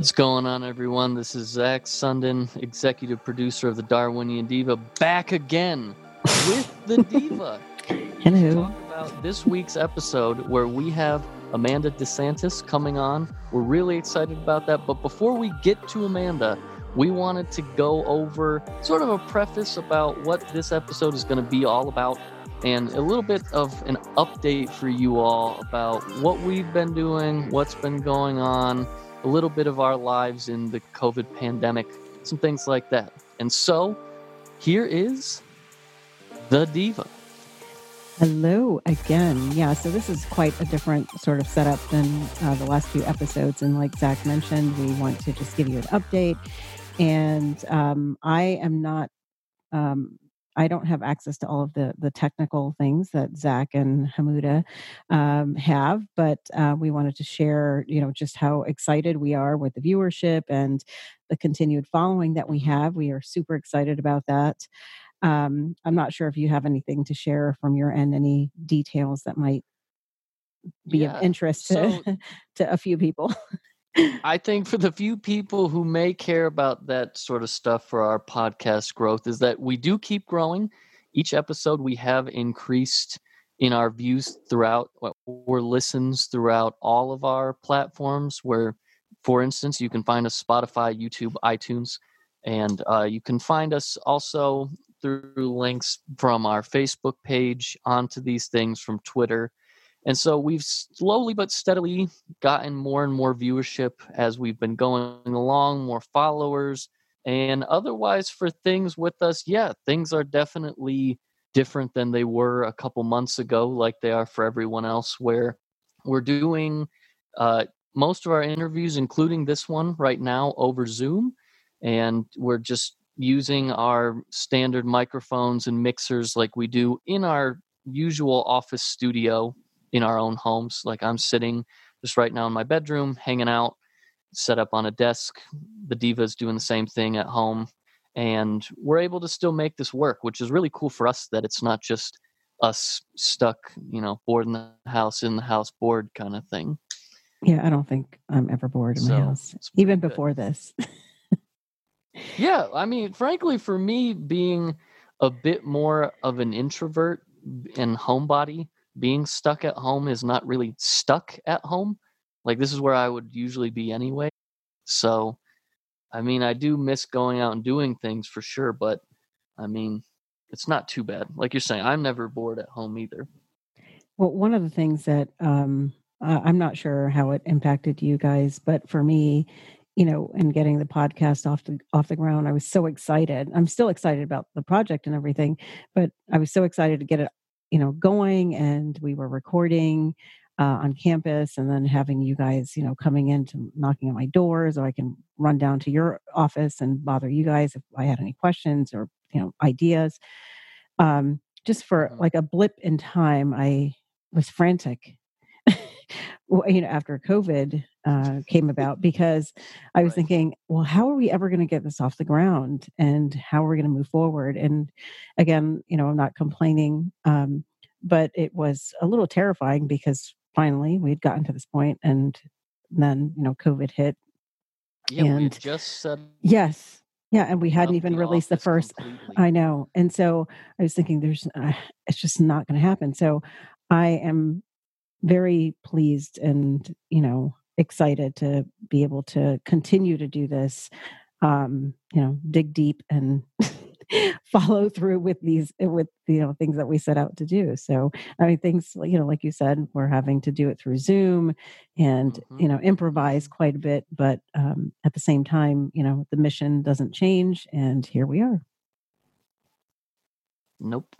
What's going on, everyone? This is Zach Sundin, executive producer of the Darwinian Diva, back again with the Diva. Hello. Talk about this week's episode where we have Amanda DeSantis coming on. We're really excited about that. But before we get to Amanda, we wanted to go over sort of a preface about what this episode is going to be all about and a little bit of an update for you all about what we've been doing, what's been going on, a little bit of our lives in the COVID pandemic, some things like that. And so here is the Diva. Hello again. Yeah, so this is quite a different sort of setup than uh, the last few episodes. And like Zach mentioned, we want to just give you an update. And um, I am not um, I don't have access to all of the the technical things that Zach and Hamuda um, have, but uh, we wanted to share, you know, just how excited we are with the viewership and the continued following that we have. We are super excited about that. Um, I'm not sure if you have anything to share from your end, any details that might be Yeah. of interest So to, to a few people. I think for the few people who may care about that sort of stuff for our podcast growth is that we do keep growing. Each episode we have increased in our views throughout or listens throughout all of our platforms where for instance you can find us Spotify, YouTube, iTunes and uh, you can find us also through links from our Facebook page onto these things from Twitter. And so we've slowly but steadily gotten more and more viewership as we've been going along, more followers. And otherwise, for things with us, yeah, things are definitely different than they were a couple months ago, like they are for everyone else, where we're doing uh, most of our interviews, including this one right now, over Zoom. And we're just using our standard microphones and mixers like we do in our usual office studio in our own homes. Like I'm sitting just right now in my bedroom, hanging out, set up on a desk. The Diva's doing the same thing at home. And we're able to still make this work, which is really cool for us that it's not just us stuck, you know, bored in the house, in the house, bored kind of thing. yeah, I don't think I'm ever bored in my house, even good. before this. Yeah, I mean, frankly, for me, being a bit more of an introvert and homebody, being stuck at home is not really stuck at home. Like, this is where I would usually be anyway. So, I mean, I do miss going out and doing things for sure, but I mean, it's not too bad. Like you're saying, I'm never bored at home either. Well, one of the things that um, I'm not sure how it impacted you guys, but for me, you know, and getting the podcast off the off the ground, I was so excited. I'm still excited about the project and everything, but I was so excited to get it, you know, going. And we were recording uh, on campus, and then having you guys, you know, coming in to knocking at my door, so I can run down to your office and bother you guys if I had any questions or you know ideas. Um, just for Mhm. like a blip in time, I was frantic you know after covid uh, came about because i was Right. thinking well how are we ever going to get this off the ground and how are we going to move forward and again you know i'm not complaining um, but it was a little terrifying because finally we'd gotten to this point and then you know covid hit Yeah, we and just yes yeah and we hadn't even the released the first completely. I know. And so I was thinking there's uh, it's just not going to happen. So I am very pleased and, you know, excited to be able to continue to do this um, you know, dig deep and follow through with these with you know things that we set out to do. So I mean things you know like you said we're having to do it through Zoom and Mhm. you know improvise quite a bit but um, at the same time you know the mission doesn't change and here we are. Nope.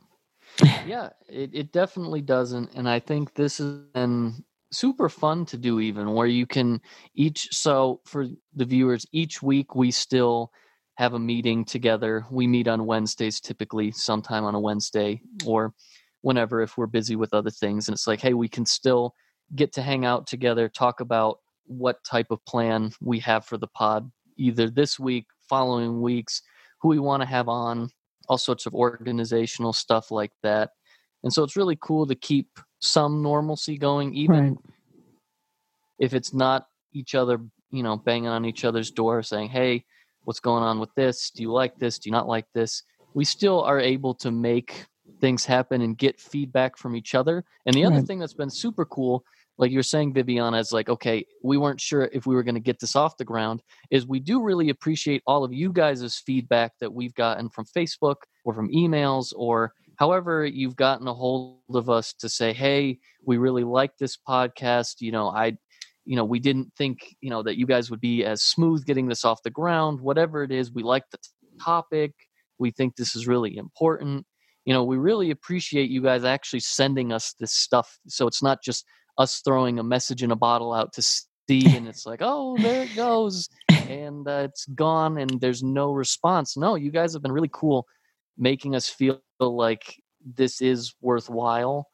Yeah, it, it definitely doesn't. And I think this has been super fun to do, even where you can each. So, for the viewers, each week we still have a meeting together. We meet on Wednesdays, typically, sometime on a Wednesday or whenever if we're busy with other things. And it's like, hey, we can still get to hang out together, talk about what type of plan we have for the pod, either this week, following weeks, who we want to have on, all sorts of organizational stuff like that. And so it's really cool to keep some normalcy going, even Right. if it's not each other you know, banging on each other's door saying, "Hey, what's going on with this? Do you like this? Do you not like this?" We still are able to make things happen and get feedback from each other. And the other Right. thing that's been super cool, like you're saying, Viviana, is like, okay, we weren't sure if we were going to get this off the ground. Is we do really appreciate all of you guys' feedback that we've gotten from Facebook or from emails or however you've gotten a hold of us to say, hey, we really like this podcast. You know, I you know, we didn't think, you know, that you guys would be as smooth getting this off the ground. Whatever it is, we like the topic. We think this is really important. You know, we really appreciate you guys actually sending us this stuff. So it's not just us throwing a message in a bottle out to sea and it's like, oh, there it goes. And uh, it's gone and there's no response. No, you guys have been really cool making us feel like this is worthwhile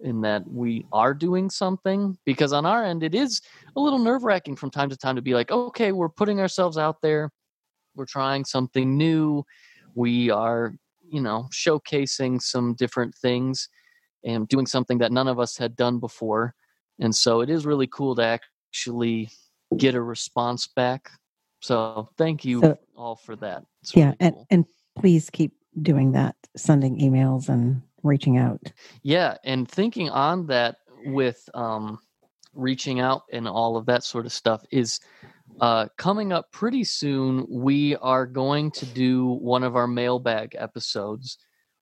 in that we are doing something because on our end it is a little nerve wracking from time to time to be like okay we're putting ourselves out there we're trying something new we are you know showcasing some different things and doing something that none of us had done before and so it is really cool to actually get a response back so thank you So- all for that it's yeah really and cool. and please keep doing that sending emails and reaching out Yeah, and thinking on that with um, reaching out and all of that sort of stuff is uh, coming up pretty soon. We are going to do one of our mailbag episodes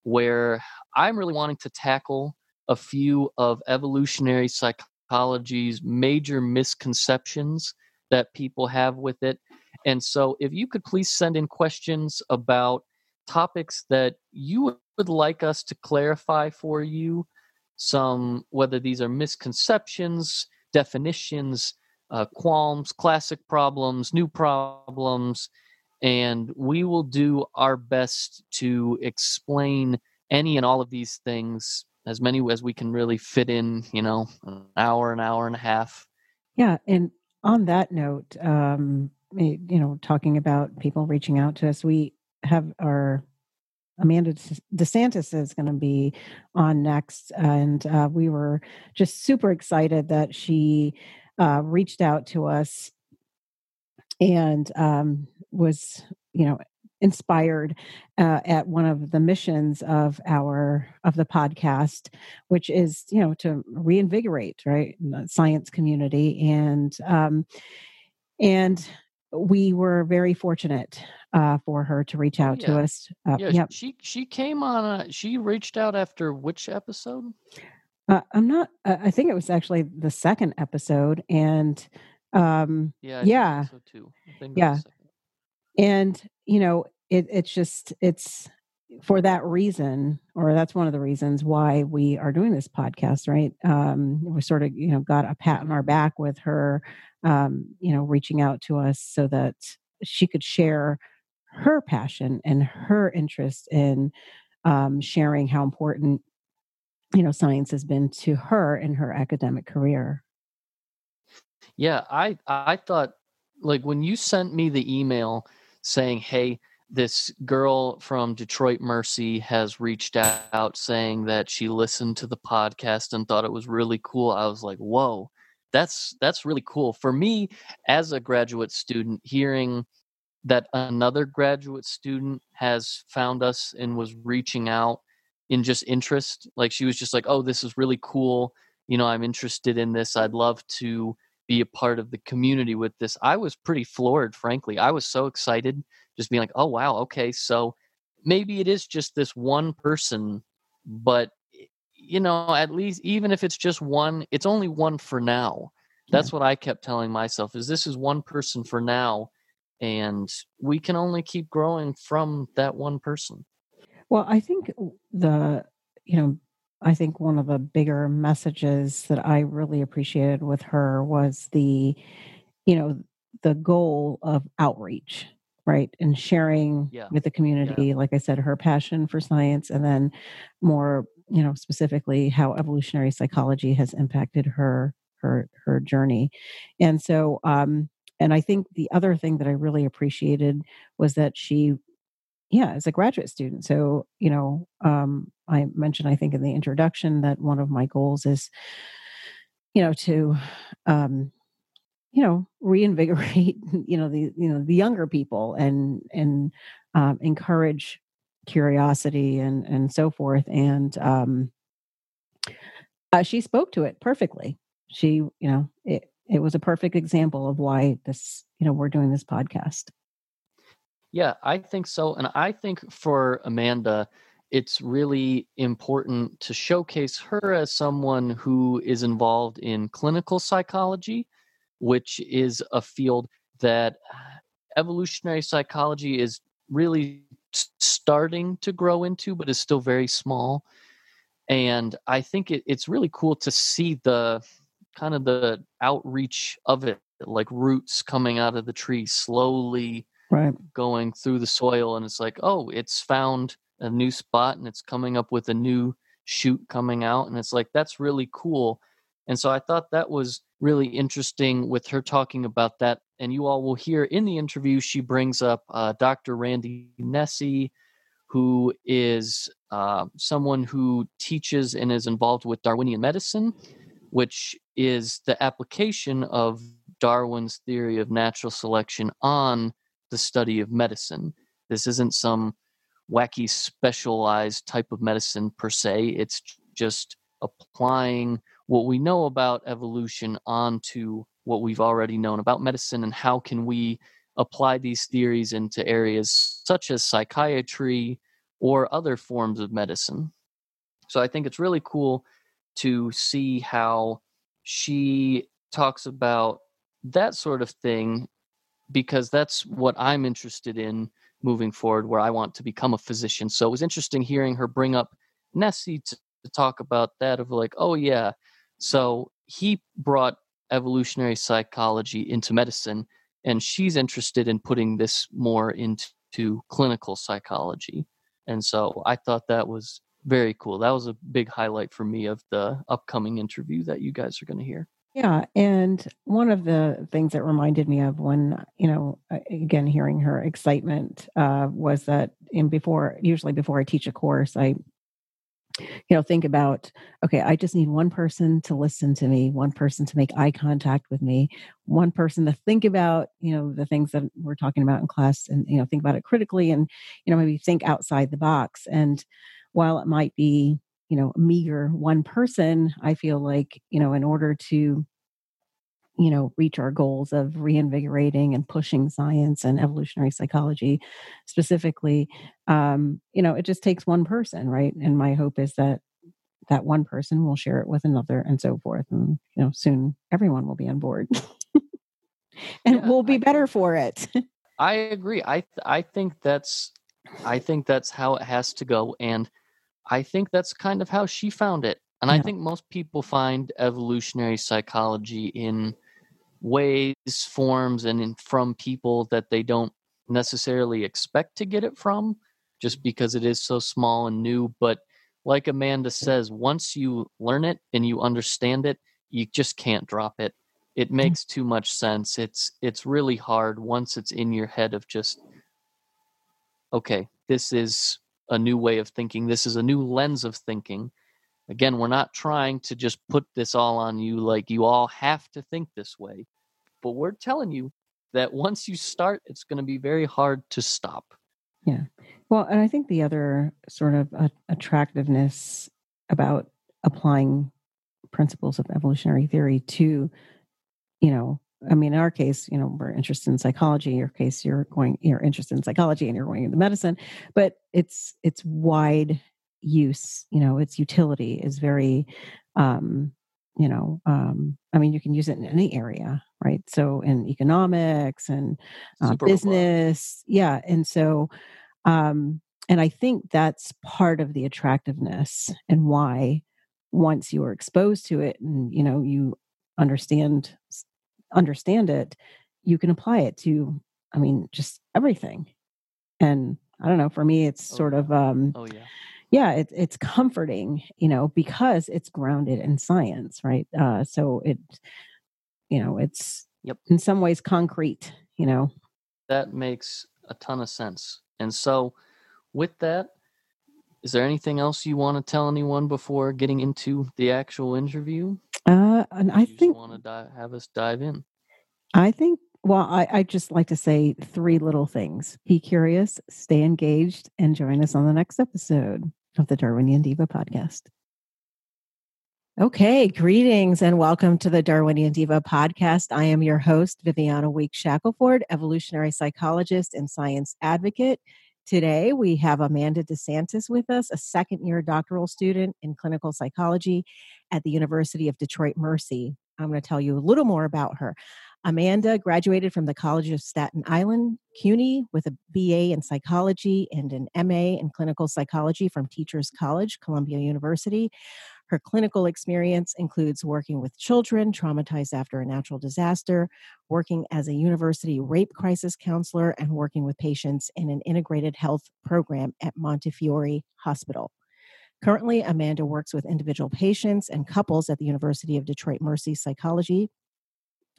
where I'm really wanting to tackle a few of evolutionary psychology's major misconceptions that people have with it. And so, if you could please send in questions about topics that you would like us to clarify for you, some whether these are misconceptions, definitions, uh, qualms, classic problems, new problems, and we will do our best to explain any and all of these things as many as we can really fit in, you know, an hour, an hour and a half. Yeah, and on that note, um, eh, you know, talking about people reaching out to us, we have our Amanda DeSantis is going to be on next, and uh, we were just super excited that she uh, reached out to us and um, was, you know, inspired uh, at one of the missions of our of the podcast which is you know to reinvigorate right the science community and um and we were very fortunate uh for her to reach out to us uh, Yeah, yep. she she came on. A, she reached out after which episode? uh, i'm not uh, i think it was actually the second episode and um Yeah, I yeah so too. I think yeah. And you know it it's just it's for that reason or that's one of the reasons why we are doing this podcast right? Um we sort of you know got a pat on our back with her um you know reaching out to us so that she could share her passion and her interest in um sharing how important you know science has been to her in her academic career. Yeah, I I thought like when you sent me the email saying, "Hey, this girl from Detroit Mercy has reached out saying that she listened to the podcast and thought it was really cool." I was like, "Whoa, that's that's really cool." For me as a graduate student, hearing that another graduate student has found us and was reaching out in just interest, like she was just like, "Oh, this is really cool. You know, I'm interested in this. I'd love to be a part of the community with this." I was pretty floored, frankly. I was so excited just being like, "Oh, wow, okay, so maybe it is just this one person, but you know, at least even if it's just one, it's only one for now." That's what I kept telling myself is this is one person for now and we can only keep growing from that one person. Well, I think the, you know, I think one of the bigger messages that I really appreciated with her was the, you know, the goal of outreach, right? And sharing Yeah. with the community, like I said, her passion for science, and then more, you know, specifically how evolutionary psychology has impacted her her her journey. And so um and I think the other thing that I really appreciated was that she yeah as a graduate student so you know um, i mentioned i think in the introduction that one of my goals is you know to um, you know reinvigorate you know the you know the younger people and and um, encourage curiosity and and so forth and um, uh, she spoke to it perfectly. She you know it it was a perfect example of why this you know we're doing this podcast yeah i think so and i think for amanda it's really important to showcase her as someone who is involved in clinical psychology which is a field that evolutionary psychology is really starting to grow into, but is still very small. And I think it, it's really cool to see the kind of the outreach of it, like roots coming out of the tree slowly right. going through the soil. And it's like, oh, it's found a new spot and it's coming up with a new shoot coming out. And it's like, that's really cool. And so I thought that was really interesting with her talking about that. And you all will hear in the interview, she brings up uh, Dr. Randy Nesse, who is uh, someone who teaches and is involved with Darwinian medicine, which is the application of Darwin's theory of natural selection on the study of medicine. This isn't some wacky specialized type of medicine per se, it's just applying what we know about evolution onto what we've already known about medicine and how can we apply these theories into areas such as psychiatry or other forms of medicine. So I think it's really cool to see how she talks about that sort of thing because that's what I'm interested in moving forward where I want to become a physician. So it was interesting hearing her bring up Nesse to, to talk about that of like, oh yeah, so he brought evolutionary psychology into medicine, and she's interested in putting this more into clinical psychology. And so I thought that was very cool. That was a big highlight for me of the upcoming interview that you guys are going to hear. Yeah. And one of the things that reminded me of when, you know, again, hearing her excitement uh, was that in before, usually before I teach a course, I you know think about okay i just need one person to listen to me one person to make eye contact with me one person to think about you know the things that we're talking about in class and you know think about it critically and you know maybe think outside the box and while it might be you know meager one person i feel like you know in order to you know reach our goals of reinvigorating and pushing science and evolutionary psychology specifically um you know it just takes one person right? And my hope is that that one person will share it with another and so forth and you know soon everyone will be on board and yeah, we'll be better for it. I agree i i think that's i think that's how it has to go and i think that's kind of how she found it and yeah. i think most people find evolutionary psychology in ways, forms, and in, from people that they don't necessarily expect to get it from, just because it is so small and new. But like Amanda says, once you learn it and you understand it, you just can't drop it. It makes too much sense. It's it's really hard once it's in your head of just okay, this is a new way of thinking. This is a new lens of thinking. Again, we're not trying to just put this all on you like you all have to think this way. But we're telling you that once you start, it's going to be very hard to stop. Yeah. Well, and I think the other sort of uh, attractiveness about applying principles of evolutionary theory to, you know, I mean, in our case, you know, we're interested in psychology. In your case, you're going, you're interested in psychology, and you're going into medicine. But it's it's wide use you know its utility is very um you know um i mean you can use it in any area right so in economics and uh, business yeah and so um and i think that's part of the attractiveness and why once you are exposed to it and you know you understand understand it you can apply it to i mean just everything. And i don't know for me it's oh, sort of um oh yeah. yeah it, it's comforting you know because it's grounded in science right? Uh so it you know it's yep. in some ways concrete you know? That makes a ton of sense. And so with that is there anything else you want to tell anyone before getting into the actual interview uh and i think you want to have us dive in I think, well, I, I just like to say three little things be curious, stay engaged, and join us on the next episode of the Darwinian Diva podcast. Okay, greetings and welcome to the Darwinian Diva podcast. I am your host, Viviana Weekes-Shackelford, evolutionary psychologist and science advocate. Today, we have Amanda DeSantis with us, a second year doctoral student in clinical psychology at the University of Detroit Mercy. I'm going to tell you a little more about her. Amanda graduated from the College of Staten Island, CUNY, with a BA in psychology and an MA in clinical psychology from Teachers College, Columbia University. Her clinical experience includes working with children traumatized after a natural disaster, working as a university rape crisis counselor, and working with patients in an integrated health program at Montefiore Hospital. Currently, Amanda works with individual patients and couples at the University of Detroit Mercy Psychology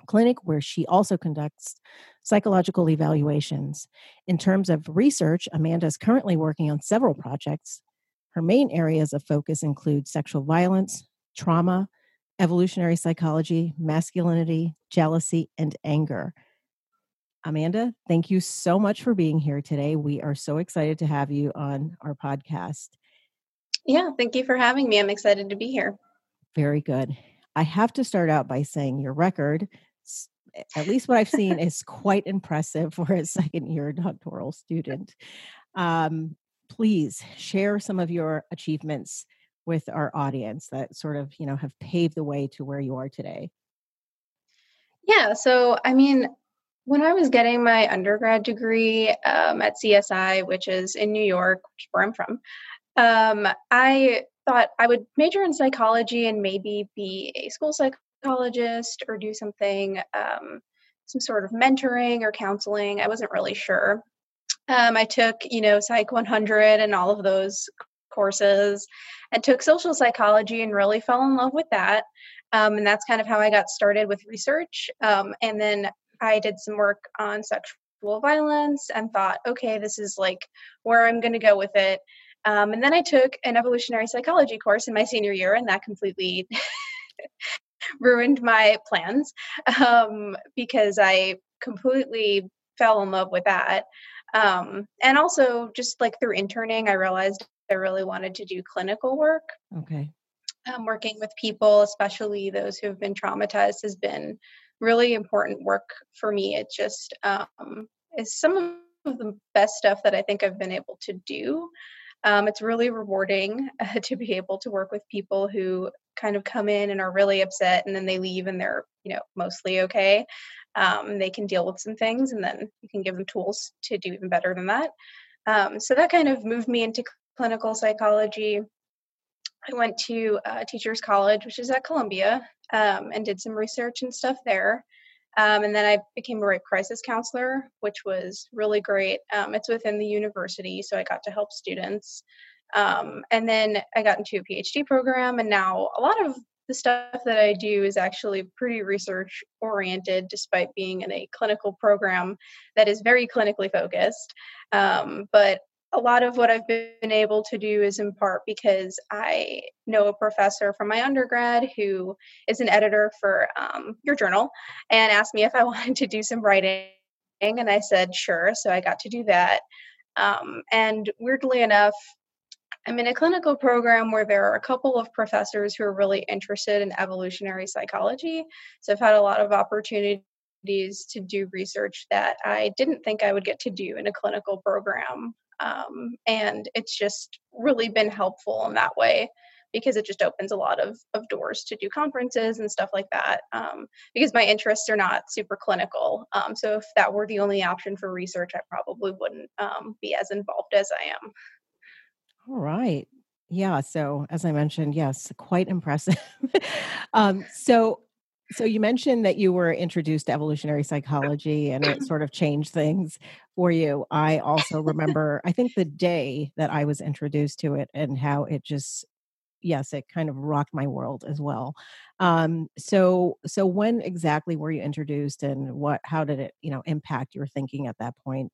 Clinic, where she also conducts psychological evaluations. In terms of research, Amanda is currently working on several projects her main areas of focus include sexual violence, trauma, evolutionary psychology, masculinity, jealousy, and anger. Amanda, thank you so much for being here today. We are so excited to have you on our podcast. Yeah, thank you for having me. I'm excited to be here. Very good. I have to start out by saying your record, at least what I've seen, is quite impressive for a second year doctoral student. Um, please share some of your achievements with our audience that sort of you know have paved the way to where you are today? Yeah so i mean when i was getting my undergrad degree um, at csi which is in new york which is where i'm from um, i thought i would major in psychology and maybe be a school psychologist or do something um, some sort of mentoring or counseling i wasn't really sure um, I took, you know, Psych 100 and all of those courses and took social psychology and really fell in love with that. Um, and that's kind of how I got started with research. Um, and then I did some work on sexual violence and thought, okay, this is like where I'm going to go with it. Um, and then I took an evolutionary psychology course in my senior year, and that completely ruined my plans um, because I completely fell in love with that. Um, and also, just like through interning, I realized I really wanted to do clinical work. Okay. Um, working with people, especially those who have been traumatized, has been really important work for me. It just um, is some of the best stuff that I think I've been able to do. Um, it's really rewarding uh, to be able to work with people who kind of come in and are really upset and then they leave and they're you know mostly okay um, they can deal with some things and then you can give them tools to do even better than that. Um, so that kind of moved me into clinical psychology. I went to uh, teachers college which is at columbia um, and did some research and stuff there. Um, and then i became a rape crisis counselor which was really great. Um, it's within the university so i got to help students. Um, and then I got into a PhD program, and now a lot of the stuff that I do is actually pretty research oriented, despite being in a clinical program that is very clinically focused. Um, but a lot of what I've been able to do is in part because I know a professor from my undergrad who is an editor for um, your journal and asked me if I wanted to do some writing. And I said, sure. So I got to do that. Um, and weirdly enough, I'm in a clinical program where there are a couple of professors who are really interested in evolutionary psychology. So I've had a lot of opportunities to do research that I didn't think I would get to do in a clinical program. Um, and it's just really been helpful in that way because it just opens a lot of, of doors to do conferences and stuff like that um, because my interests are not super clinical um, so if that were the only option for research i probably wouldn't um, be as involved as i am all right. Yeah. So as I mentioned, yes, quite impressive. um, so so you mentioned that you were introduced to evolutionary psychology and it sort of changed things for you. I also remember, I think the day that I was introduced to it and how it just yes, it kind of rocked my world as well. Um, so so when exactly were you introduced and what how did it, you know, impact your thinking at that point?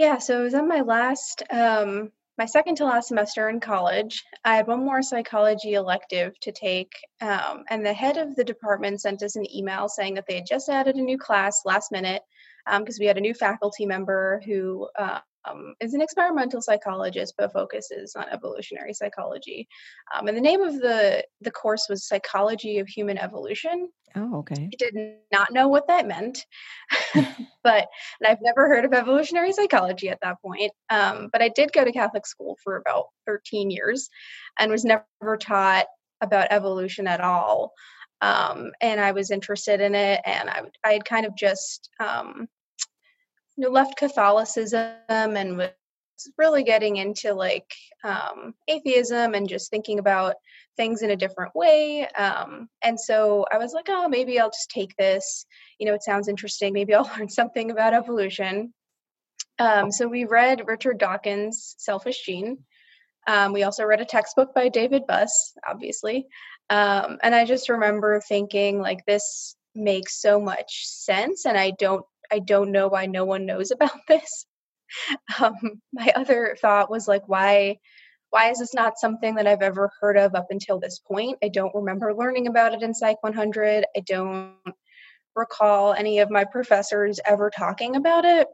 Yeah, so it was on my last um my second to last semester in college, I had one more psychology elective to take, um, and the head of the department sent us an email saying that they had just added a new class last minute because um, we had a new faculty member who uh, um, is an experimental psychologist but focuses on evolutionary psychology. Um, and the name of the the course was Psychology of Human Evolution. Oh, okay. I did not know what that meant, but and I've never heard of evolutionary psychology at that point. Um, but I did go to Catholic school for about 13 years, and was never taught about evolution at all. Um, and I was interested in it, and I I had kind of just um, left Catholicism and was really getting into like um, atheism and just thinking about things in a different way. Um, and so I was like, oh, maybe I'll just take this. You know, it sounds interesting. Maybe I'll learn something about evolution. Um, so we read Richard Dawkins' Selfish Gene. Um, we also read a textbook by David Buss, obviously. Um, and I just remember thinking, like, this makes so much sense. And I don't I don't know why no one knows about this. Um, my other thought was like, why why is this not something that I've ever heard of up until this point? I don't remember learning about it in Psych 100. I don't recall any of my professors ever talking about it.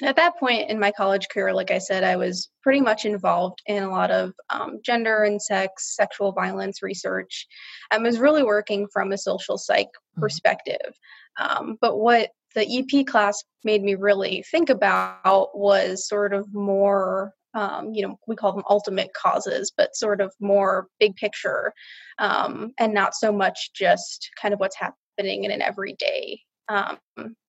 And at that point in my college career, like I said, I was pretty much involved in a lot of um, gender and sex, sexual violence research. I was really working from a social psych mm-hmm. perspective. Um, but what the EP class made me really think about was sort of more um, you know, we call them ultimate causes, but sort of more big picture um, and not so much just kind of what's happening in an everyday um,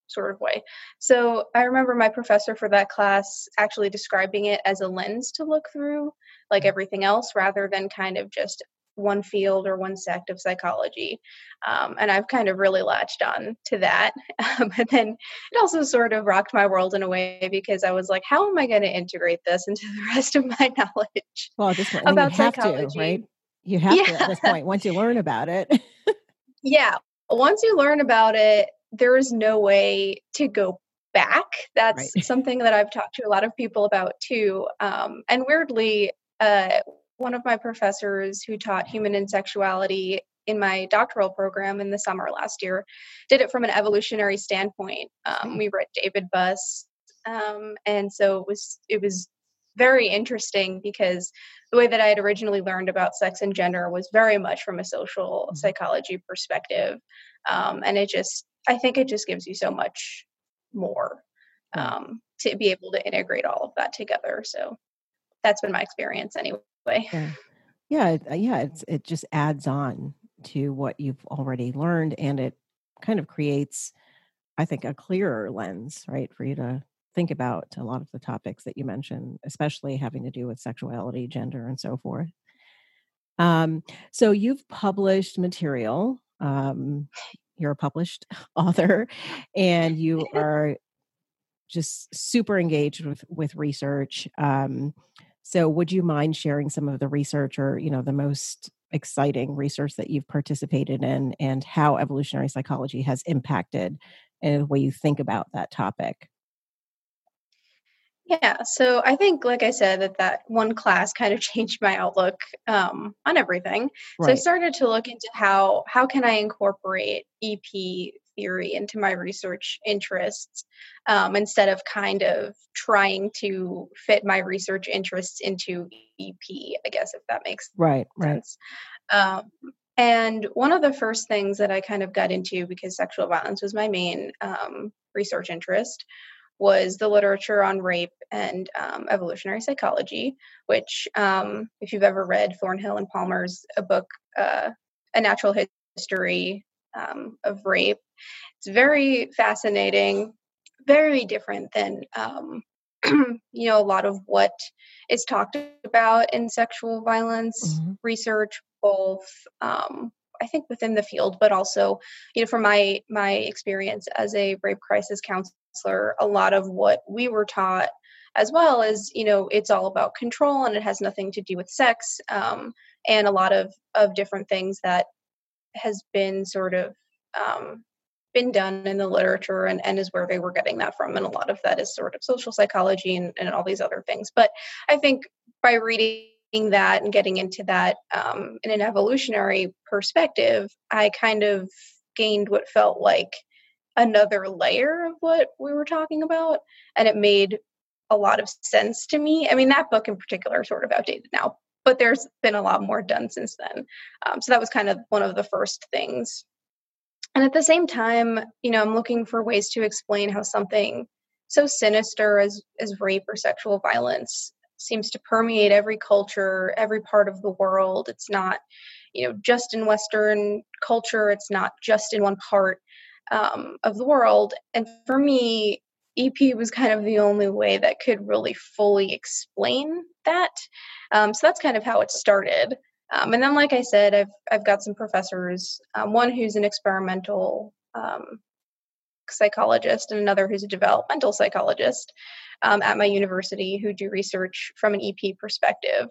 sort of way. So I remember my professor for that class actually describing it as a lens to look through, like mm. everything else, rather than kind of just one field or one sect of psychology. Um, and I've kind of really latched on to that. Um, and then it also sort of rocked my world in a way because I was like, how am I going to integrate this into the rest of my knowledge well, this point, about psychology? To, right? You have yeah. to at this point once you learn about it. yeah. Once you learn about it, there is no way to go back. That's right. something that I've talked to a lot of people about too. Um, and weirdly, uh, one of my professors who taught human and sexuality in my doctoral program in the summer last year did it from an evolutionary standpoint. Um, we read David Buss, um, and so it was it was very interesting because the way that I had originally learned about sex and gender was very much from a social mm-hmm. psychology perspective, um, and it just I think it just gives you so much more um, to be able to integrate all of that together. So that's been my experience anyway. Yeah, yeah, uh, yeah. It's it just adds on to what you've already learned, and it kind of creates, I think, a clearer lens, right, for you to think about a lot of the topics that you mentioned, especially having to do with sexuality, gender, and so forth. Um, so you've published material. Um, you're a published author, and you are just super engaged with with research. Um, so, would you mind sharing some of the research or, you know, the most exciting research that you've participated in and how evolutionary psychology has impacted the way you think about that topic? Yeah, so I think, like I said, that that one class kind of changed my outlook um, on everything. Right. So I started to look into how how can I incorporate EP theory into my research interests um, instead of kind of trying to fit my research interests into EP, I guess, if that makes right, sense. Right. Um, and one of the first things that I kind of got into because sexual violence was my main um, research interest was the literature on rape and um, evolutionary psychology, which, um, if you've ever read Thornhill and Palmer's a book, uh, A Natural History um, of Rape, it's very fascinating, very different than um, you know a lot of what is talked about in sexual violence mm-hmm. research, both um, I think within the field, but also you know from my my experience as a rape crisis counselor, a lot of what we were taught as well as you know it's all about control and it has nothing to do with sex um, and a lot of of different things that has been sort of um, been done in the literature and, and is where they were getting that from. And a lot of that is sort of social psychology and, and all these other things. But I think by reading that and getting into that um, in an evolutionary perspective, I kind of gained what felt like another layer of what we were talking about. And it made a lot of sense to me. I mean, that book in particular is sort of outdated now, but there's been a lot more done since then. Um, so that was kind of one of the first things. And at the same time, you know, I'm looking for ways to explain how something so sinister as as rape or sexual violence seems to permeate every culture, every part of the world. It's not, you know, just in Western culture. It's not just in one part um, of the world. And for me, EP was kind of the only way that could really fully explain that. Um, so that's kind of how it started. Um, and then, like I said, I've I've got some professors. Um, one who's an experimental um, psychologist, and another who's a developmental psychologist um, at my university who do research from an EP perspective.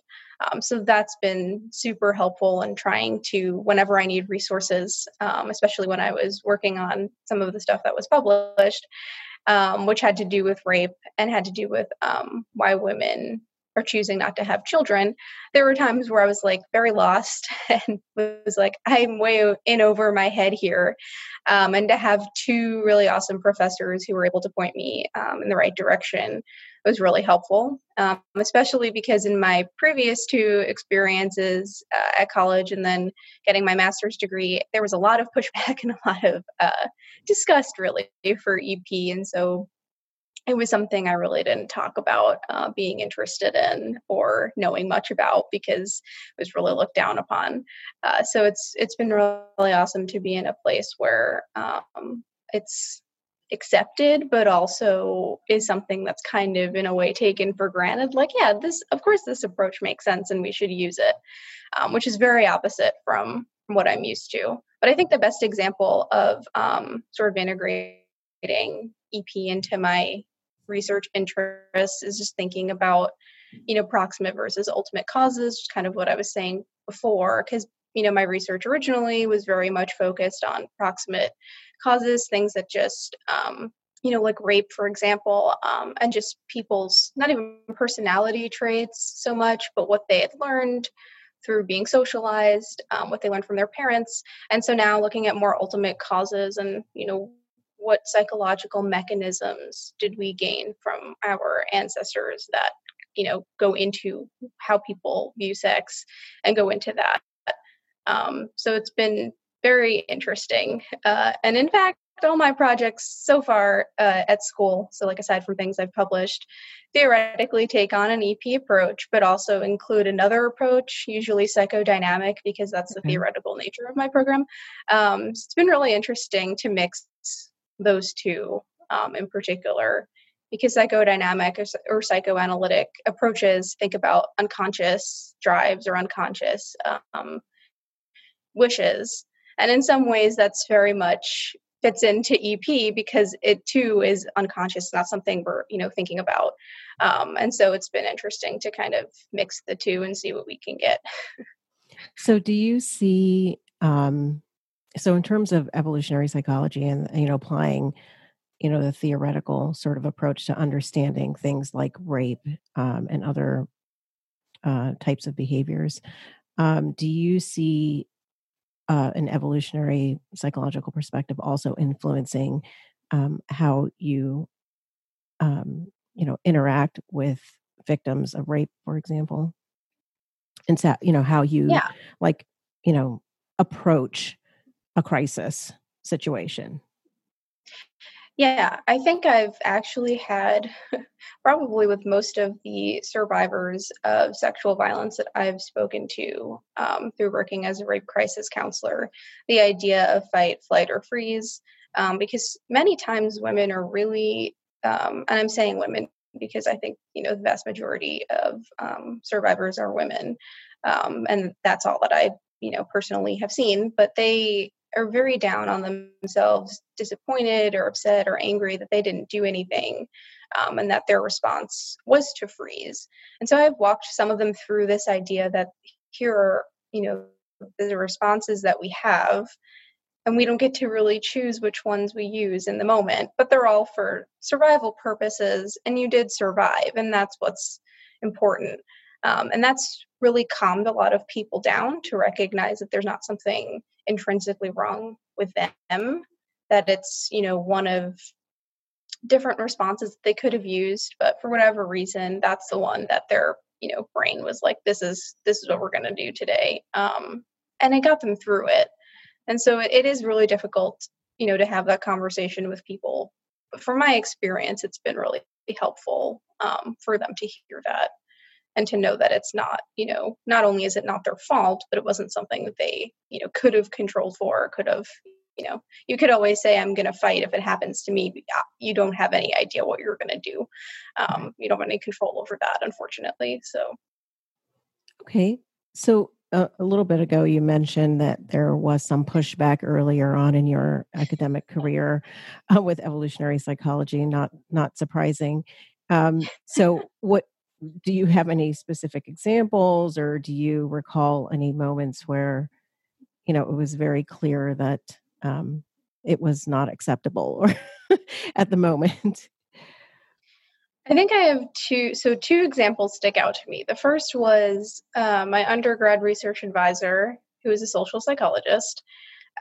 Um, so that's been super helpful in trying to, whenever I need resources, um, especially when I was working on some of the stuff that was published, which had to do with rape and had to do with why women choosing not to have children, there were times where I was like very lost and was like, I'm way in over my head here. Um, and to have two really awesome professors who were able to point me um, in the right direction was really helpful, um, especially because in my previous two experiences uh, at college and then getting my master's degree, there was a lot of pushback and a lot of uh, disgust really for EP. And so it was something I really didn't talk about uh, being interested in or knowing much about because it was really looked down upon. Uh, so it's it's been really awesome to be in a place where um, it's accepted, but also is something that's kind of in a way taken for granted. Like, yeah, this of course this approach makes sense and we should use it, um, which is very opposite from what I'm used to. But I think the best example of um, sort of integrating EP into my research interests is just thinking about you know proximate versus ultimate causes just kind of what i was saying before because you know my research originally was very much focused on proximate causes things that just um, you know like rape for example um, and just people's not even personality traits so much but what they had learned through being socialized um, what they learned from their parents. And so now looking at more ultimate causes and you know what psychological mechanisms did we gain from our ancestors that you know go into how people view sex and go into that um, so it's been very interesting uh, and in fact all my projects so far uh, at school so like aside from things i've published theoretically take on an ep approach but also include another approach usually psychodynamic because that's the mm-hmm. theoretical nature of my program um, so it's been really interesting to mix those two um, in particular because psychodynamic or, or, psychoanalytic approaches think about unconscious drives or unconscious um, wishes. And in some ways that's very much fits into ep because it too is unconscious not something we're you know thinking about. Um, and so it's been interesting to kind of mix the two and see what we can get. So do you see um, so in terms of evolutionary psychology and you know applying you know the theoretical sort of approach to understanding things like rape um, and other uh, types of behaviors um, do you see uh, an evolutionary psychological perspective also influencing um, how you um, you know interact with victims of rape for example and so you know how you yeah. like you know approach a crisis situation? Yeah, I think I've actually had, probably with most of the survivors of sexual violence that I've spoken to um, through working as a rape crisis counselor, the idea of fight, flight, or freeze. Um, because many times women are really, um, and I'm saying women because I think you know the vast majority of um, survivors are women, um, and that's all that I you know personally have seen. But they are very down on themselves, disappointed or upset or angry that they didn't do anything, um, and that their response was to freeze. And so I've walked some of them through this idea that here are, you know, the responses that we have. and we don't get to really choose which ones we use in the moment, but they're all for survival purposes, and you did survive, and that's what's important. Um, and that's really calmed a lot of people down to recognize that there's not something intrinsically wrong with them, that it's, you know, one of different responses they could have used, but for whatever reason, that's the one that their, you know, brain was like, this is this is what we're gonna do today. Um, and it got them through it. And so it, it is really difficult, you know, to have that conversation with people. But from my experience, it's been really helpful um, for them to hear that and to know that it's not you know not only is it not their fault but it wasn't something that they you know could have controlled for or could have you know you could always say i'm going to fight if it happens to me you don't have any idea what you're going to do. Um, you don't have any control over that unfortunately so. Okay so uh, a little bit ago you mentioned that there was some pushback earlier on in your academic career uh, with evolutionary psychology not not surprising. Um, so what do you have any specific examples or do you recall any moments where you know it was very clear that um, it was not acceptable or at the moment? I think i have two so two examples stick out to me. The first was uh, my undergrad research advisor who is a social psychologist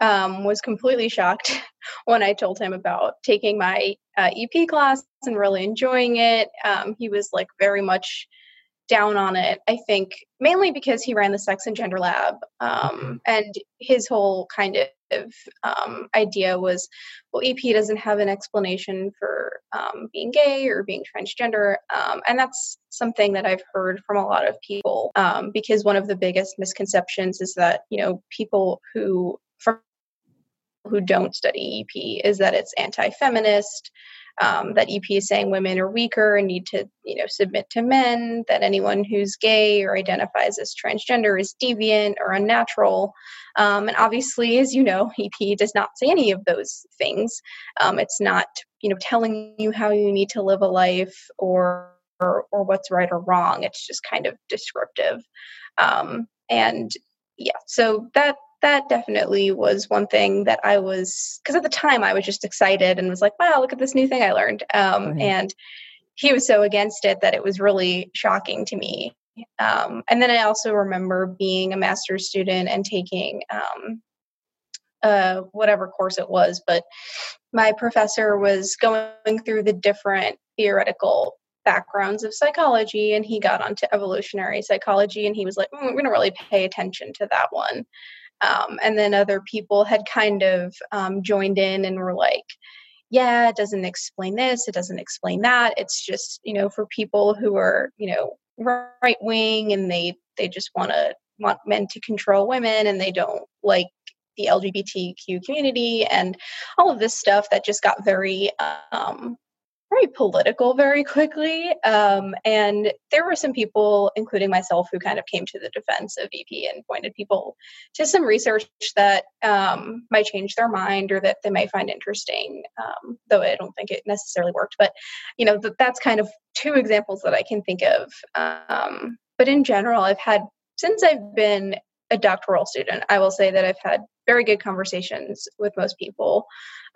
um, was completely shocked when I told him about taking my uh, EP class and really enjoying it. Um, he was like very much down on it, I think, mainly because he ran the sex and gender lab. Um, and his whole kind of um, idea was well, EP doesn't have an explanation for um, being gay or being transgender. Um, and that's something that I've heard from a lot of people um, because one of the biggest misconceptions is that, you know, people who, from who don't study EP, is that it's anti feminist um, that EP is saying women are weaker and need to, you know, submit to men. That anyone who's gay or identifies as transgender is deviant or unnatural. Um, and obviously, as you know, EP does not say any of those things. Um, it's not, you know, telling you how you need to live a life or or, or what's right or wrong. It's just kind of descriptive. Um, and yeah, so that that definitely was one thing that I was because at the time I was just excited and was like, wow, look at this new thing I learned. Um, And he was so against it that it was really shocking to me. Um, and then I also remember being a master's student and taking um, uh, whatever course it was, but my professor was going through the different theoretical backgrounds of psychology and he got onto evolutionary psychology and he was like mm, we're going to really pay attention to that one um, and then other people had kind of um, joined in and were like, yeah, it doesn't explain this, it doesn't explain that. It's just, you know, for people who are, you know, right wing and they they just want to want men to control women and they don't like the LGBTQ community and all of this stuff that just got very um, very political very quickly. Um, and there were some people, including myself, who kind of came to the defense of EP and pointed people to some research that um, might change their mind or that they might find interesting. Um, though I don't think it necessarily worked. But you know, th- that's kind of two examples that I can think of. Um, but in general, I've had since I've been a doctoral student, I will say that I've had very good conversations with most people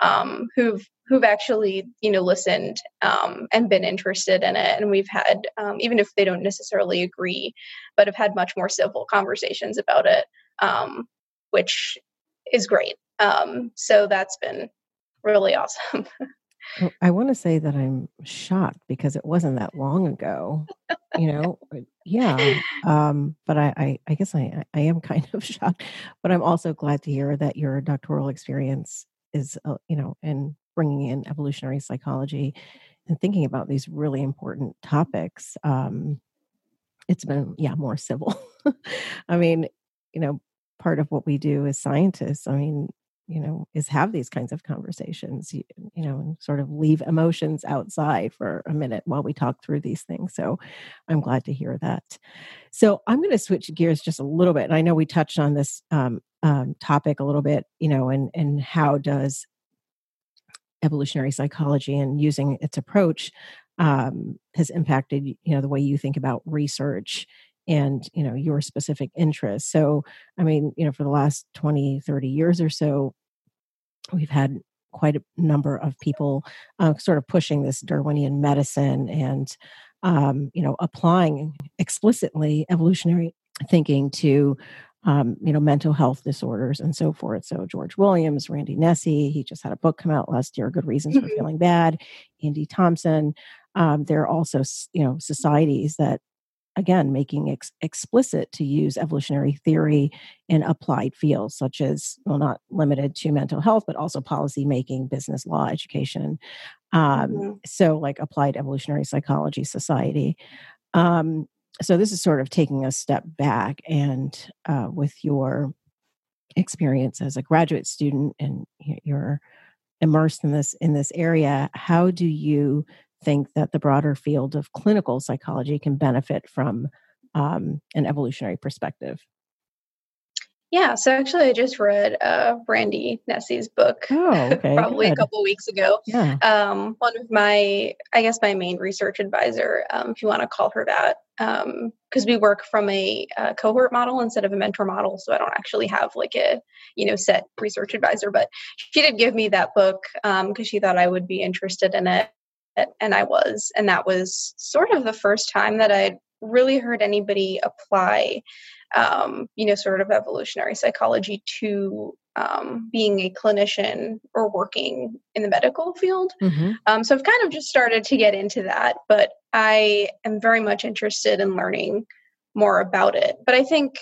um, who've who've actually you know listened um, and been interested in it, and we've had um, even if they don't necessarily agree, but have had much more civil conversations about it, um, which is great. Um, so that's been really awesome. I want to say that I'm shocked because it wasn't that long ago. You know, uh, yeah. Um, but I, I, I guess I, I am kind of shocked. But I'm also glad to hear that your doctoral experience is, uh, you know, and bringing in evolutionary psychology and thinking about these really important topics. Um, it's been, yeah, more civil. I mean, you know, part of what we do as scientists, I mean, you know is have these kinds of conversations you, you know and sort of leave emotions outside for a minute while we talk through these things. So i'm glad to hear that. So i'm going to switch gears just a little bit and i know we touched on this um, um, topic a little bit you know and and how does evolutionary psychology and using its approach um, has impacted you know the way you think about research and you know your specific interests. So i mean you know for the last 20 30 years or so we've had quite a number of people uh, sort of pushing this Darwinian medicine and um, you know applying explicitly evolutionary thinking to um, you know mental health disorders and so forth. So George Williams, Randy Nesse, he just had a book come out last year, Good Reasons for mm-hmm. Feeling Bad. Andy Thomson. Um, there are also you know societies that again making ex- explicit to use evolutionary theory in applied fields such as well not limited to mental health but also policy making business law education um, mm-hmm. so like applied evolutionary psychology society um, so this is sort of taking a step back and uh, with your experience as a graduate student and you're immersed in this in this area how do you think that the broader field of clinical psychology can benefit from um, an evolutionary perspective? Yeah, so actually, I just read uh, Randy Nesse's book oh, okay, probably good. a couple weeks ago. Yeah. Um, one of my, I guess, my main research advisor, um, if you want to call her that, because um, we work from a, a, cohort model instead of a mentor model, so I don't actually have like a, you know, set research advisor. But she did give me that book because um, she thought I would be interested in it and I was. And that was sort of the first time that I'd really heard anybody apply, um, you know, sort of evolutionary psychology to um, being a clinician or working in the medical field. Mm-hmm. Um, so I've kind of just started to get into that, but I am very much interested in learning more about it. But I think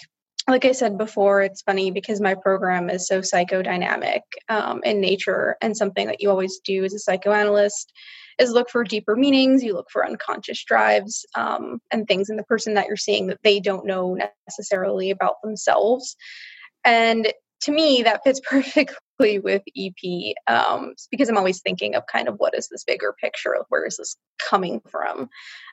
like I said before, it's funny because my program is so psychodynamic um, in nature, and something that you always do as a psychoanalyst is look for deeper meanings. You look for unconscious drives um, and things in the person that you're seeing that they don't know necessarily about themselves. And to me, that fits perfectly with EP um, because I'm always thinking of kind of what is this bigger picture of where is this coming from?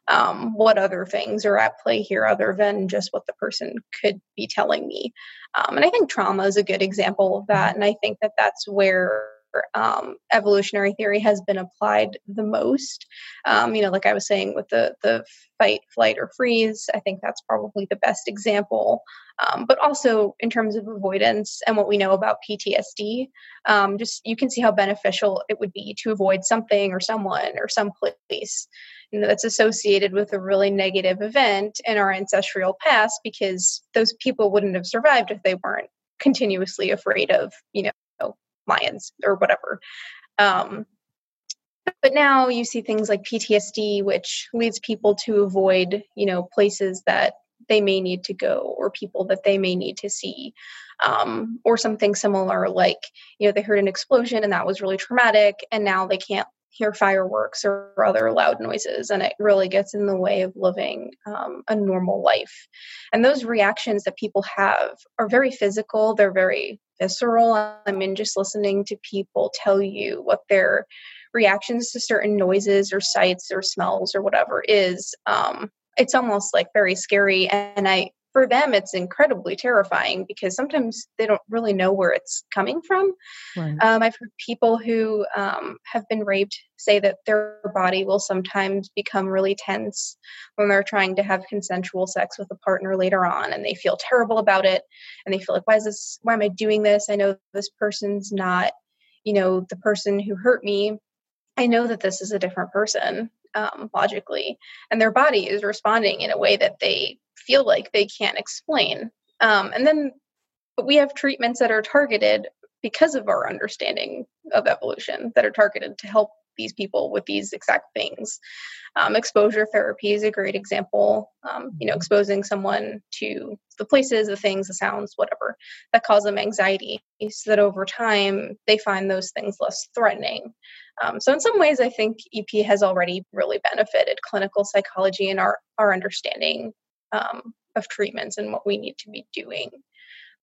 Um, what other things are at play here other than just what the person could be telling me? Um, and I think trauma is a good example of that. And I think that that's where um, evolutionary theory has been applied the most. Um, you know, like I was saying with the the fight, flight, or freeze, I think that's probably the best example. Um, but also in terms of avoidance and what we know about PTSD, um, just you can see how beneficial it would be to avoid something or someone or some place you know, that's associated with a really negative event in our ancestral past because those people wouldn't have survived if they weren't continuously afraid of you know lions or whatever. Um, but now you see things like PTSD, which leads people to avoid, you know, places that they may need to go or people that they may need to see. Um, or something similar like, you know, they heard an explosion and that was really traumatic and now they can't hear fireworks or other loud noises and it really gets in the way of living um, a normal life and those reactions that people have are very physical they're very visceral i mean just listening to people tell you what their reactions to certain noises or sights or smells or whatever is um, it's almost like very scary and i for them it's incredibly terrifying because sometimes they don't really know where it's coming from. Right. um, i've heard people who um, have been raped say that their body will sometimes become really tense when they're trying to have consensual sex with a partner later on and they feel terrible about it and they feel like why is this why am i doing this? I know this person's not you know the person who hurt me. I know that this is a different person um, logically. And their body is responding in a way that they feel like they can't explain. Um, and then, but we have treatments that are targeted because of our understanding of evolution that are targeted to help these people with these exact things. Um, exposure therapy is a great example. Um, you know, mm-hmm. exposing someone to the places, the things, the sounds, whatever that cause them anxiety, so that over time they find those things less threatening. Um, so, in some ways, I think EP has already really benefited clinical psychology and our our understanding um, of treatments and what we need to be doing.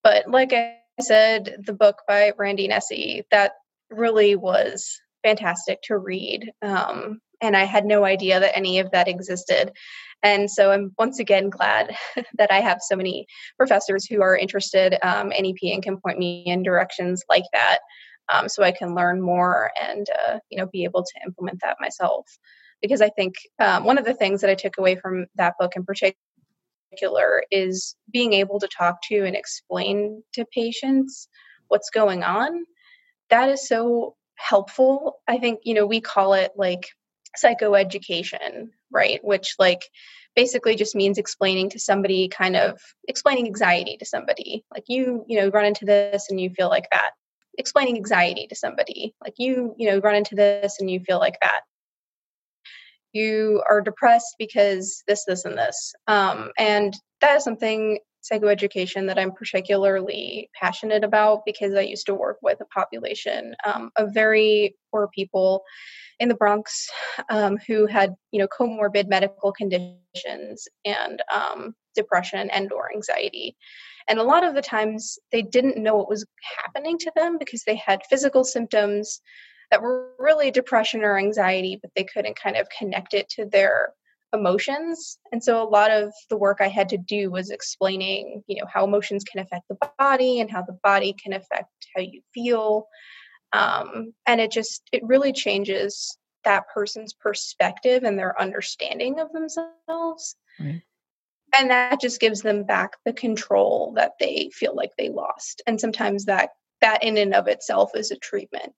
But like I said, the book by Randy Nesse, that really was fantastic to read. Um, and I had no idea that any of that existed. And so I'm once again glad that I have so many professors who are interested um, in EP and can point me in directions like that. Um, so I can learn more and uh, you know be able to implement that myself. Because I think um, one of the things that I took away from that book in particular particular is being able to talk to and explain to patients what's going on that is so helpful. I think, you know, we call it like psychoeducation, right? Which like basically just means explaining to somebody kind of explaining anxiety to somebody. Like you, you know, run into this and you feel like that. Explaining anxiety to somebody. Like you, you know, run into this and you feel like that. You are depressed because this, this, and this. Um, and that is something psychoeducation that I'm particularly passionate about because I used to work with a population um, of very poor people in the Bronx um, who had, you know, comorbid medical conditions and um, depression and or anxiety. And a lot of the times they didn't know what was happening to them because they had physical symptoms that were really depression or anxiety, but they couldn't kind of connect it to their emotions. And so a lot of the work i had to do was explaining you know how emotions can affect the body and how the body can affect how you feel. Um, and it just it really changes that person's perspective and their understanding of themselves. Right. and that just gives them back the control that they feel like they lost. And sometimes that that in and of itself is a treatment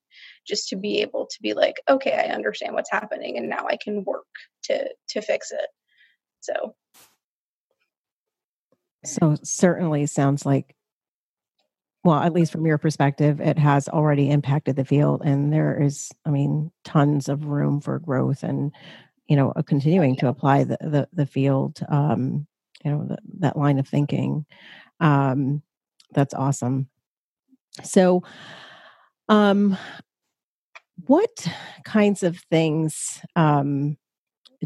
just to be able to be like okay i understand what's happening and now i can work to to fix it. So. So certainly sounds like well at least from your perspective it has already impacted the field and there is i mean tons of room for growth and you know continuing to apply the the, the field um you know the, that line of thinking. Um that's awesome so um what kinds of things um,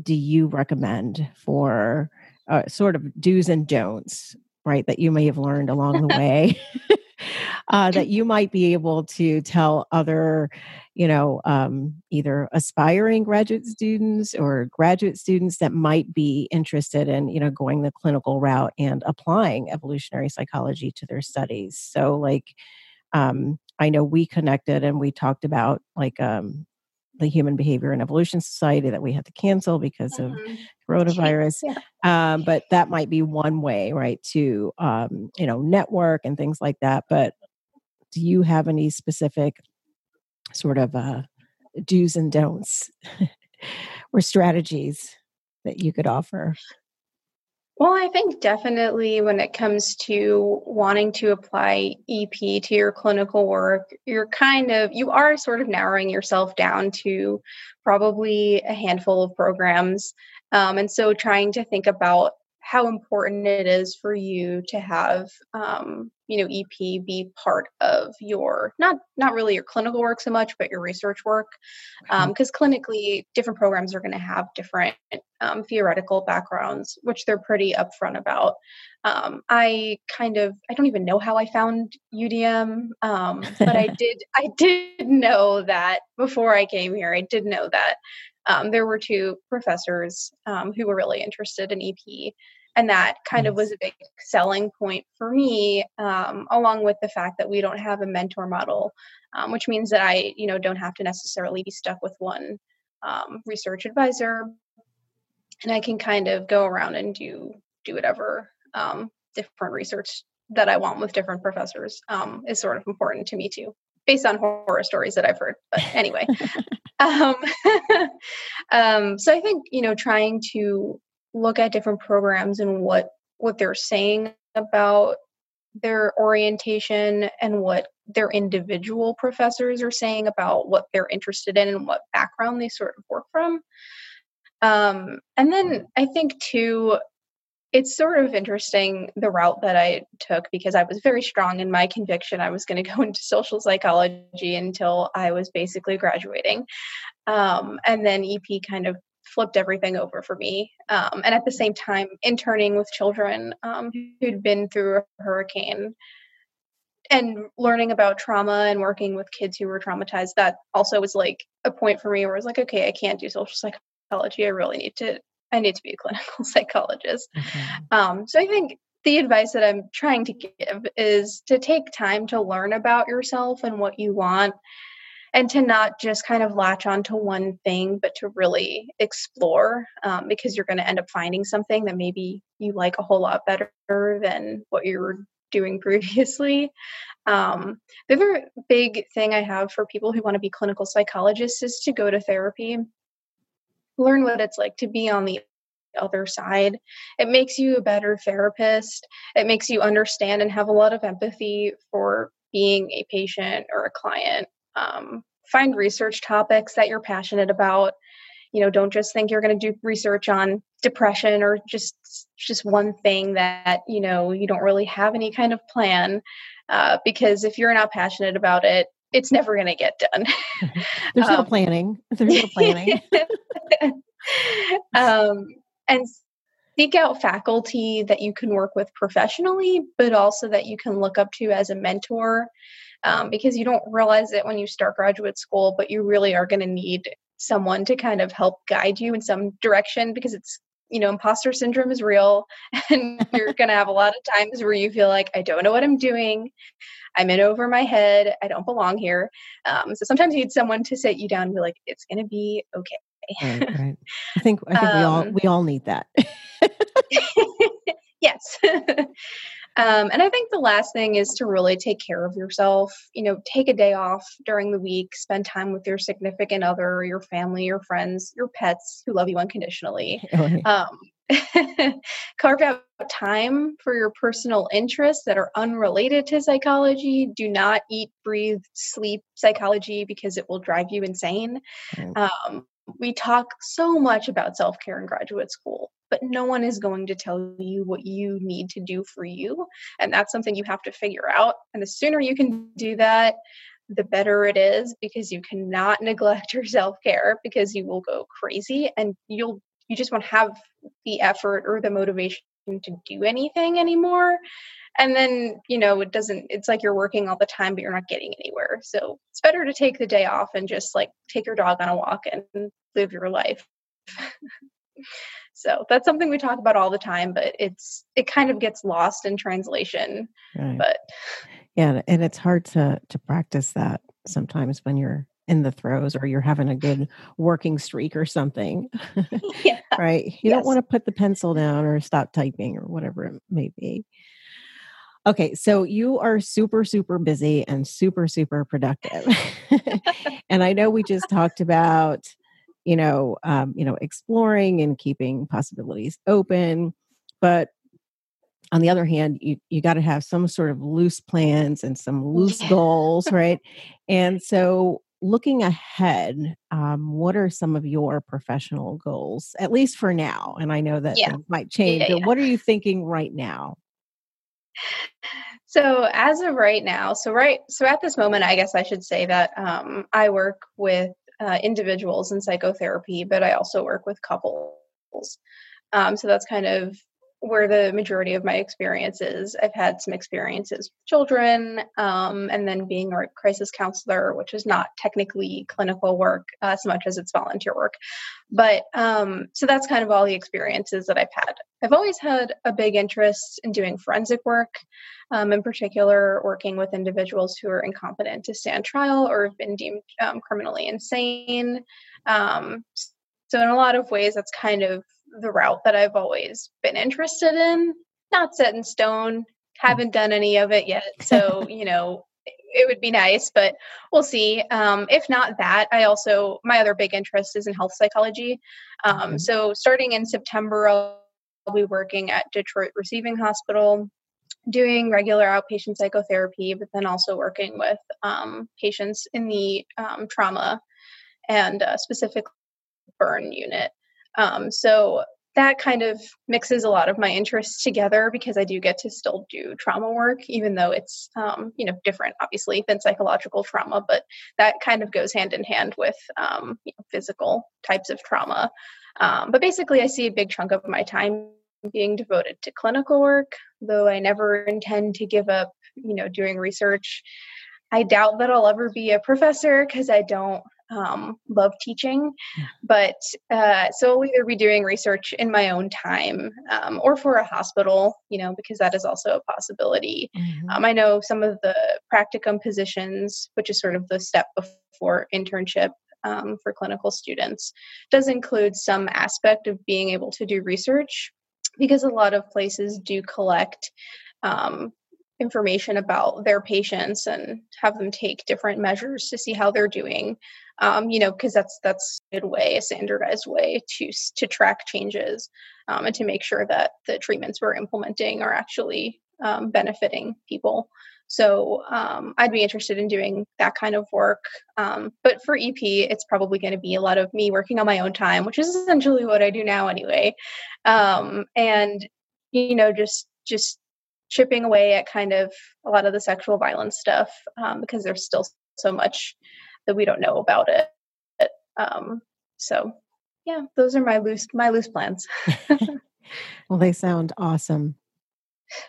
do you recommend for uh, sort of do's and don'ts, right, that you may have learned along the way? uh, that you might be able to tell other, you know, um, either aspiring graduate students or graduate students that might be interested in, you know, going the clinical route and applying evolutionary psychology to their studies. So, like, um, I know we connected and we talked about like um, the Human Behavior and Evolution Society that we had to cancel because mm-hmm. of coronavirus. Yeah. Um, but that might be one way, right, to um, you know network and things like that. But do you have any specific sort of uh, do's and don'ts or strategies that you could offer? Well, I think definitely when it comes to wanting to apply EP to your clinical work, you're kind of, you are sort of narrowing yourself down to probably a handful of programs. Um, and so trying to think about how important it is for you to have um, you know ep be part of your not not really your clinical work so much but your research work because um, clinically different programs are going to have different um, theoretical backgrounds which they're pretty upfront about. Um, i kind of i don't even know how i found udm um, but i did i did know that before i came here i did know that um, there were two professors um, who were really interested in EP and that kind of was a big selling point for me um, along with the fact that we don't have a mentor model um, which means that i you know don't have to necessarily be stuck with one um, research advisor. And i can kind of go around and do do whatever um, different research that i want with different professors um, is sort of important to me too based on horror stories that i've heard. But anyway um, so i think you know trying to look at different programs and what what they're saying about their orientation and what their individual professors are saying about what they're interested in and what background they sort of work from. Um, and then I think too, it's sort of interesting the route that I took because I was very strong in my conviction I was going to go into social psychology until I was basically graduating. Um, and then EP kind of flipped everything over for me. Um, and at the same time, interning with children um, who'd been through a hurricane and learning about trauma and working with kids who were traumatized, that also was like a point for me where I was like, okay, I can't do social psychology. I really need to, I need to be a clinical psychologist. Okay. Um, so I think the advice that I'm trying to give is to take time to learn about yourself and what you want and to not just kind of latch onto one thing, but to really explore um, because you're going to end up finding something that maybe you like a whole lot better than what you were doing previously. Um, the other big thing I have for people who want to be clinical psychologists is to go to therapy, learn what it's like to be on the other side. It makes you a better therapist. It makes you understand and have a lot of empathy for being a patient or a client. Um, find research topics that you're passionate about. You know, don't just think you're going to do research on depression or just just one thing that you know you don't really have any kind of plan. Uh, because if you're not passionate about it, it's never going to get done. There's um, no planning. There's no planning. um, and seek out faculty that you can work with professionally, but also that you can look up to as a mentor. Um, because you don't realize it when you start graduate school, but you really are going to need someone to kind of help guide you in some direction because it's you know imposter syndrome is real and you're going to have a lot of times where you feel like i don't know what i'm doing i'm in over my head i don't belong here um, so sometimes you need someone to sit you down and be like it's going to be okay Right, right. I think I think um, we all um we all need that. yes. Um, and I think the last thing is to really take care of yourself. You know, take a day off during the week, spend time with your significant other, your family, your friends, your pets who love you unconditionally. Um, carve out time for your personal interests that are unrelated to psychology. Do not eat, breathe, sleep psychology because it will drive you insane. Um, we talk so much about self care in graduate school, but no one is going to tell you what you need to do for you. And that's something you have to figure out. And the sooner you can do that, the better it is because you cannot neglect your self care because you will go crazy and you'll you just won't have the effort or the motivation to do anything anymore and then you know it doesn't it's like you're working all the time but you're not getting anywhere so it's better to take the day off and just like take your dog on a walk and live your life so that's something we talk about all the time but it's it kind of mm-hmm. gets lost in translation right. but yeah and it's hard to to practice that sometimes when you're in the throes or you're having a good working streak or something yeah. right you yes. don't want to put the pencil down or stop typing or whatever it may be Okay, so you are super, super busy and super, super productive. and I know we just talked about, you know, um, you know, exploring and keeping possibilities open, but on the other hand, you you got to have some sort of loose plans and some loose goals, right? And so, looking ahead, um, what are some of your professional goals, at least for now? And I know that yeah. might change, yeah, but yeah. what are you thinking right now? So as of right now, so right, so at this moment, I guess I should say that um, I work with uh, individuals in psychotherapy, but I also work with couples. Um, so that's kind of where the majority of my experiences. I've had some experiences with children, um, and then being a crisis counselor, which is not technically clinical work uh, as much as it's volunteer work. But um, so that's kind of all the experiences that I've had. I've always had a big interest in doing forensic work, um, in particular, working with individuals who are incompetent to stand trial or have been deemed um, criminally insane. Um, so, in a lot of ways, that's kind of the route that I've always been interested in. Not set in stone, haven't done any of it yet. So, you know, it would be nice, but we'll see. Um, if not that, I also, my other big interest is in health psychology. Um, mm-hmm. So, starting in September, I'll be working at Detroit Receiving Hospital doing regular outpatient psychotherapy, but then also working with um, patients in the um, trauma and uh, specific burn unit. Um, so that kind of mixes a lot of my interests together because I do get to still do trauma work, even though it's um, you know different, obviously, than psychological trauma. But that kind of goes hand in hand with um, you know, physical types of trauma. Um, but basically, I see a big chunk of my time being devoted to clinical work, though I never intend to give up, you know, doing research. I doubt that I'll ever be a professor because I don't um, love teaching, but uh, so I'll either be doing research in my own time um, or for a hospital, you know, because that is also a possibility. Mm-hmm. Um, I know some of the practicum positions, which is sort of the step before internship um, for clinical students, does include some aspect of being able to do research because a lot of places do collect um, information about their patients and have them take different measures to see how they're doing um, you know because that's that's a good way a standardized way to to track changes um, and to make sure that the treatments we're implementing are actually um, benefiting people. So um, i'd be interested in doing that kind of work um, but for ep it's probably going to be a lot of me working on my own time which is essentially what i do now anyway. Um, and you know just just chipping away at kind of a lot of the sexual violence stuff um, because there's still so much that we don't know about it. Um, so, yeah, those are my loose my loose plans. well, they sound awesome.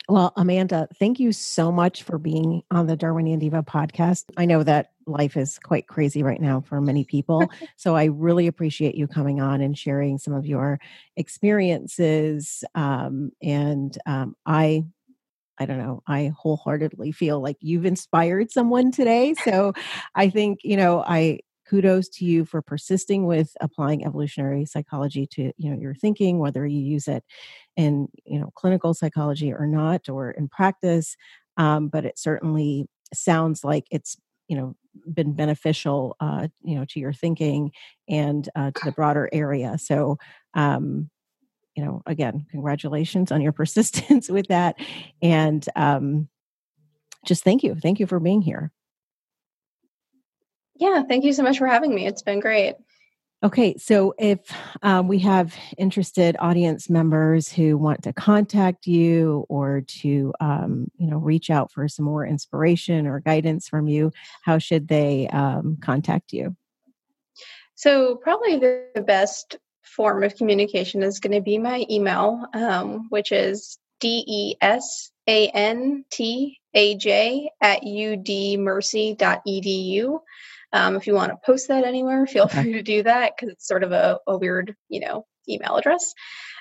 Well, Amanda, thank you so much for being on the Darwinian Diva podcast. I know that life is quite crazy right now for many people. so I really appreciate you coming on and sharing some of your experiences. Um, and um, I I don't know, I wholeheartedly feel like you've inspired someone today. So I think, you know, I kudos to you for persisting with applying evolutionary psychology to, you know, your thinking, whether you use it in, you know, clinical psychology or not, or in practice. Um, but it certainly sounds like it's, you know, been beneficial, uh, you know, to your thinking and uh, to the broader area. So, um, you know, again, congratulations on your persistence with that. And um, just thank you. Thank you for being here. Yeah, thank you so much for having me. It's been great. Okay, so if um, we have interested audience members who want to contact you or to, um, you know, reach out for some more inspiration or guidance from you, how should they um, contact you? So probably the best form of communication is going to be my email, um, which is D E S A N T A J at udmercy.edu. Um, if you want to post that anywhere, feel okay. free to do that because it's sort of a, a, weird, you know, email address.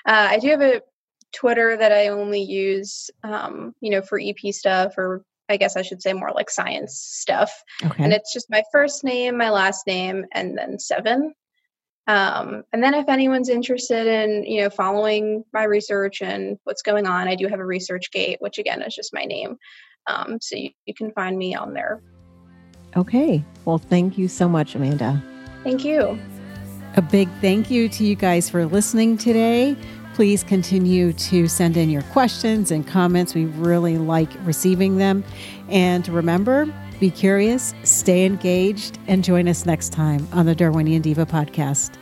Uh, I do have a Twitter that I only use, um, you know, for EP stuff or I guess I should say more like science stuff. Okay. And it's just my first name, my last name, and then seven. Um, and then if anyone's interested in, you know, following my research and what's going on, I do have a ResearchGate, which again is just my name. Um, so you, you can find me on there. Okay. Well, thank you so much, Amanda. Thank you. A big thank you to you guys for listening today. Please continue to send in your questions and comments. We really like receiving them. And remember, be curious, stay engaged, and join us next time on the Darwinian Diva podcast.